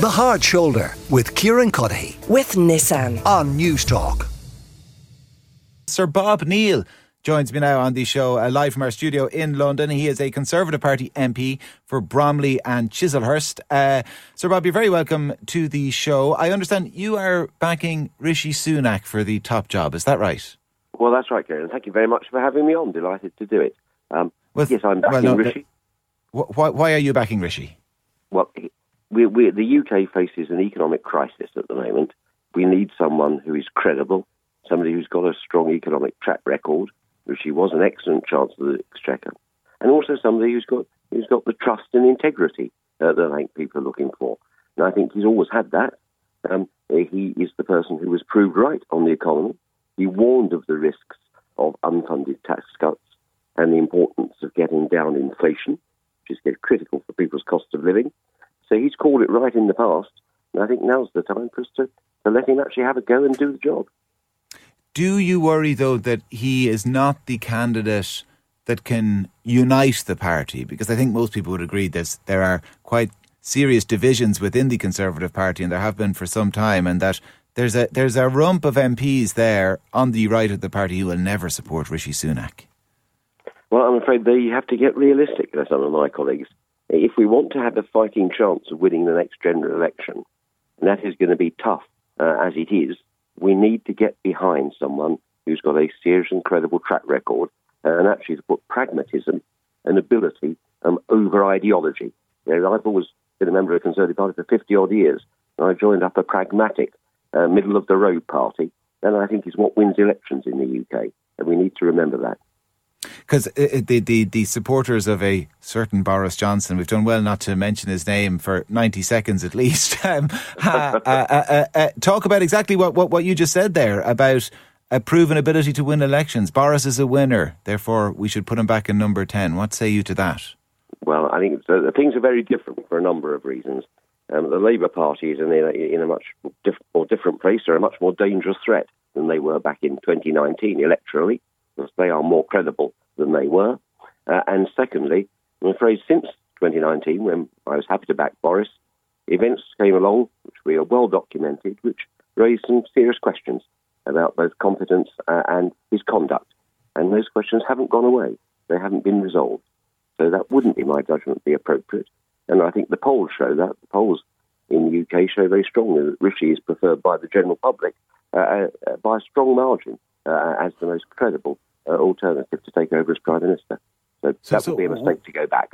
The Hard Shoulder with Kieran Cuddihy with Nissan on News Talk. Sir Bob Neill joins me now on the show uh, live from our studio in London. He is a Conservative Party MP for Bromley and Chislehurst. Uh, Sir Bob, you're very welcome to the show. I understand you are backing Rishi Sunak for the top job. Is that right? Well, that's right, Kieran. Thank you very much for having me on. Delighted to do it. Um, well, yes, I'm backing well, no, Rishi. Why, why, are you backing Rishi? We, we, the UK faces an economic crisis at the moment. We need someone who is credible, somebody who's got a strong economic track record, which he was an excellent Chancellor of the Exchequer, and also somebody who's got who's got the trust and integrity uh, that I think people are looking for. And I think he's always had that. Um, he is the person who was proved right on the economy. He warned of the risks of unfunded tax cuts and the importance of getting down inflation, which is critical for people's cost of living. So he's called it right in the past, and I think now's the time for us to, to let him actually have a go and do the job. Do you worry, though, that he is not the candidate that can unite the party? Because I think most people would agree that there are quite serious divisions within the Conservative Party, and there have been for some time, and that there's a there's a rump of MPs there on the right of the party who will never support Rishi Sunak. Well, I'm afraid they have to get realistic, some of my colleagues if we want to have a fighting chance of winning the next general election, and that is going to be tough uh, as it is, we need to get behind someone who's got a serious and credible track record uh, and actually to put pragmatism and ability um, over ideology. You know, I've always been a member of the Conservative Party for 50 odd years, and I joined up a pragmatic, uh, middle of the road party, and I think is what wins elections in the UK, and we need to remember that because the, the the supporters of a certain Boris Johnson, we've done well not to mention his name for ninety seconds at least. Um, uh, uh, uh, talk about exactly what, what, what you just said there about a proven ability to win elections. Boris is a winner, therefore we should put him back in number ten. What say you to that? Well, I think things are very different for a number of reasons. Um, the Labour Party is in a, in a much diff- more different place. They're a much more dangerous threat than they were back in 2019 electorally, because they are more credible than they were. Uh, and secondly, I'm afraid since 2019, when I was happy to back Boris, events came along which we are well documented, which raised some serious questions about both competence uh, and his conduct. And those questions haven't gone away. They haven't been resolved. So that wouldn't, in my judgment, be appropriate. And I think the polls show that. The polls in the UK show very strongly that Rishi is preferred by the general public uh, uh by a strong margin uh, as the most credible Uh, alternative to take over as Prime Minister. So, so that would be a mistake to go back.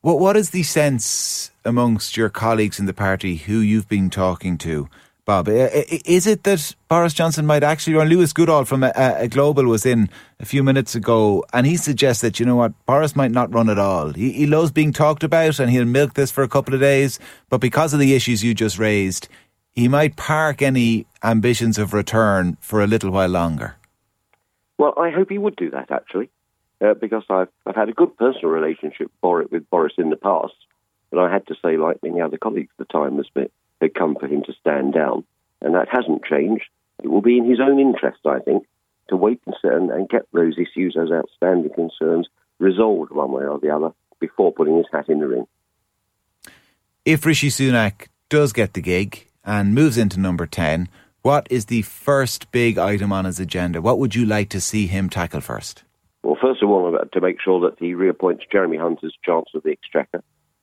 What What is the sense amongst your colleagues in the party who you've been talking to, Bob? Is it that Boris Johnson might actually run? Lewis Goodall from a, a Global was in a few minutes ago, and he suggests that you know what, Boris might not run at all. He, he loves being talked about, and he'll milk this for a couple of days. But because of the issues you just raised, he might park any ambitions of return for a little while longer. Well, I hope he would do that actually, uh, because I've I've had a good personal relationship with Boris in the past, but I had to say, like many other colleagues, the time has been, had come for him to stand down, and that hasn't changed. It will be in his own interest, I think, to wait and, and get those issues, those outstanding concerns, resolved one way or the other before putting his hat in the ring. If Rishi Sunak does get the gig and moves into number 10, what is the first big item on his agenda? What would you like to see him tackle first? Well, first of all, to make sure that he reappoints Jeremy Hunt as Chancellor of the Exchequer,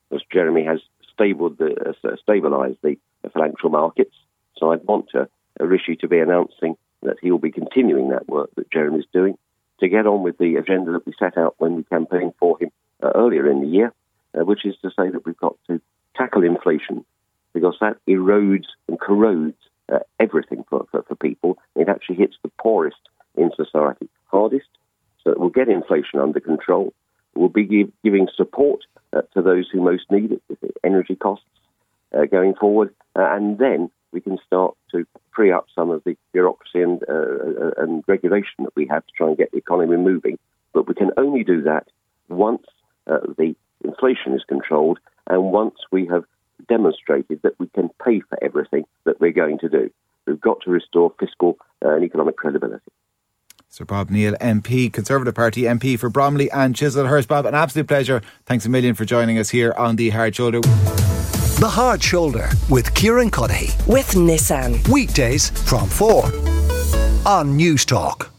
because Jeremy has stabilised the, uh, stabilised the financial markets. So I'd want to, uh, Rishi to be announcing that he will be continuing that work that Jeremy's doing to get on with the agenda that we set out when we campaigned for him uh, earlier in the year, uh, which is to say that we've got to tackle inflation because that erodes and corrodes uh, everything for, for, for, people. It actually hits the poorest in society hardest. So it will get inflation under control. It will be give, giving support uh, to those who most need it with energy costs uh, going forward. Uh, and then we can start to free up some of the bureaucracy and, uh, uh, and regulation that we have to try and get the economy moving. But we can only do that once the inflation is controlled and once we have demonstrated that we can pay for everything that we're going to do. We've got to restore fiscal uh, and economic credibility. Sir Bob Neill, MP, Conservative Party MP for Bromley and Chislehurst. Bob, an absolute pleasure. Thanks a million for joining us here on the Hard Shoulder. The Hard Shoulder with Kieran Cuddihy. With Nissan. Weekdays from 4 on News Talk.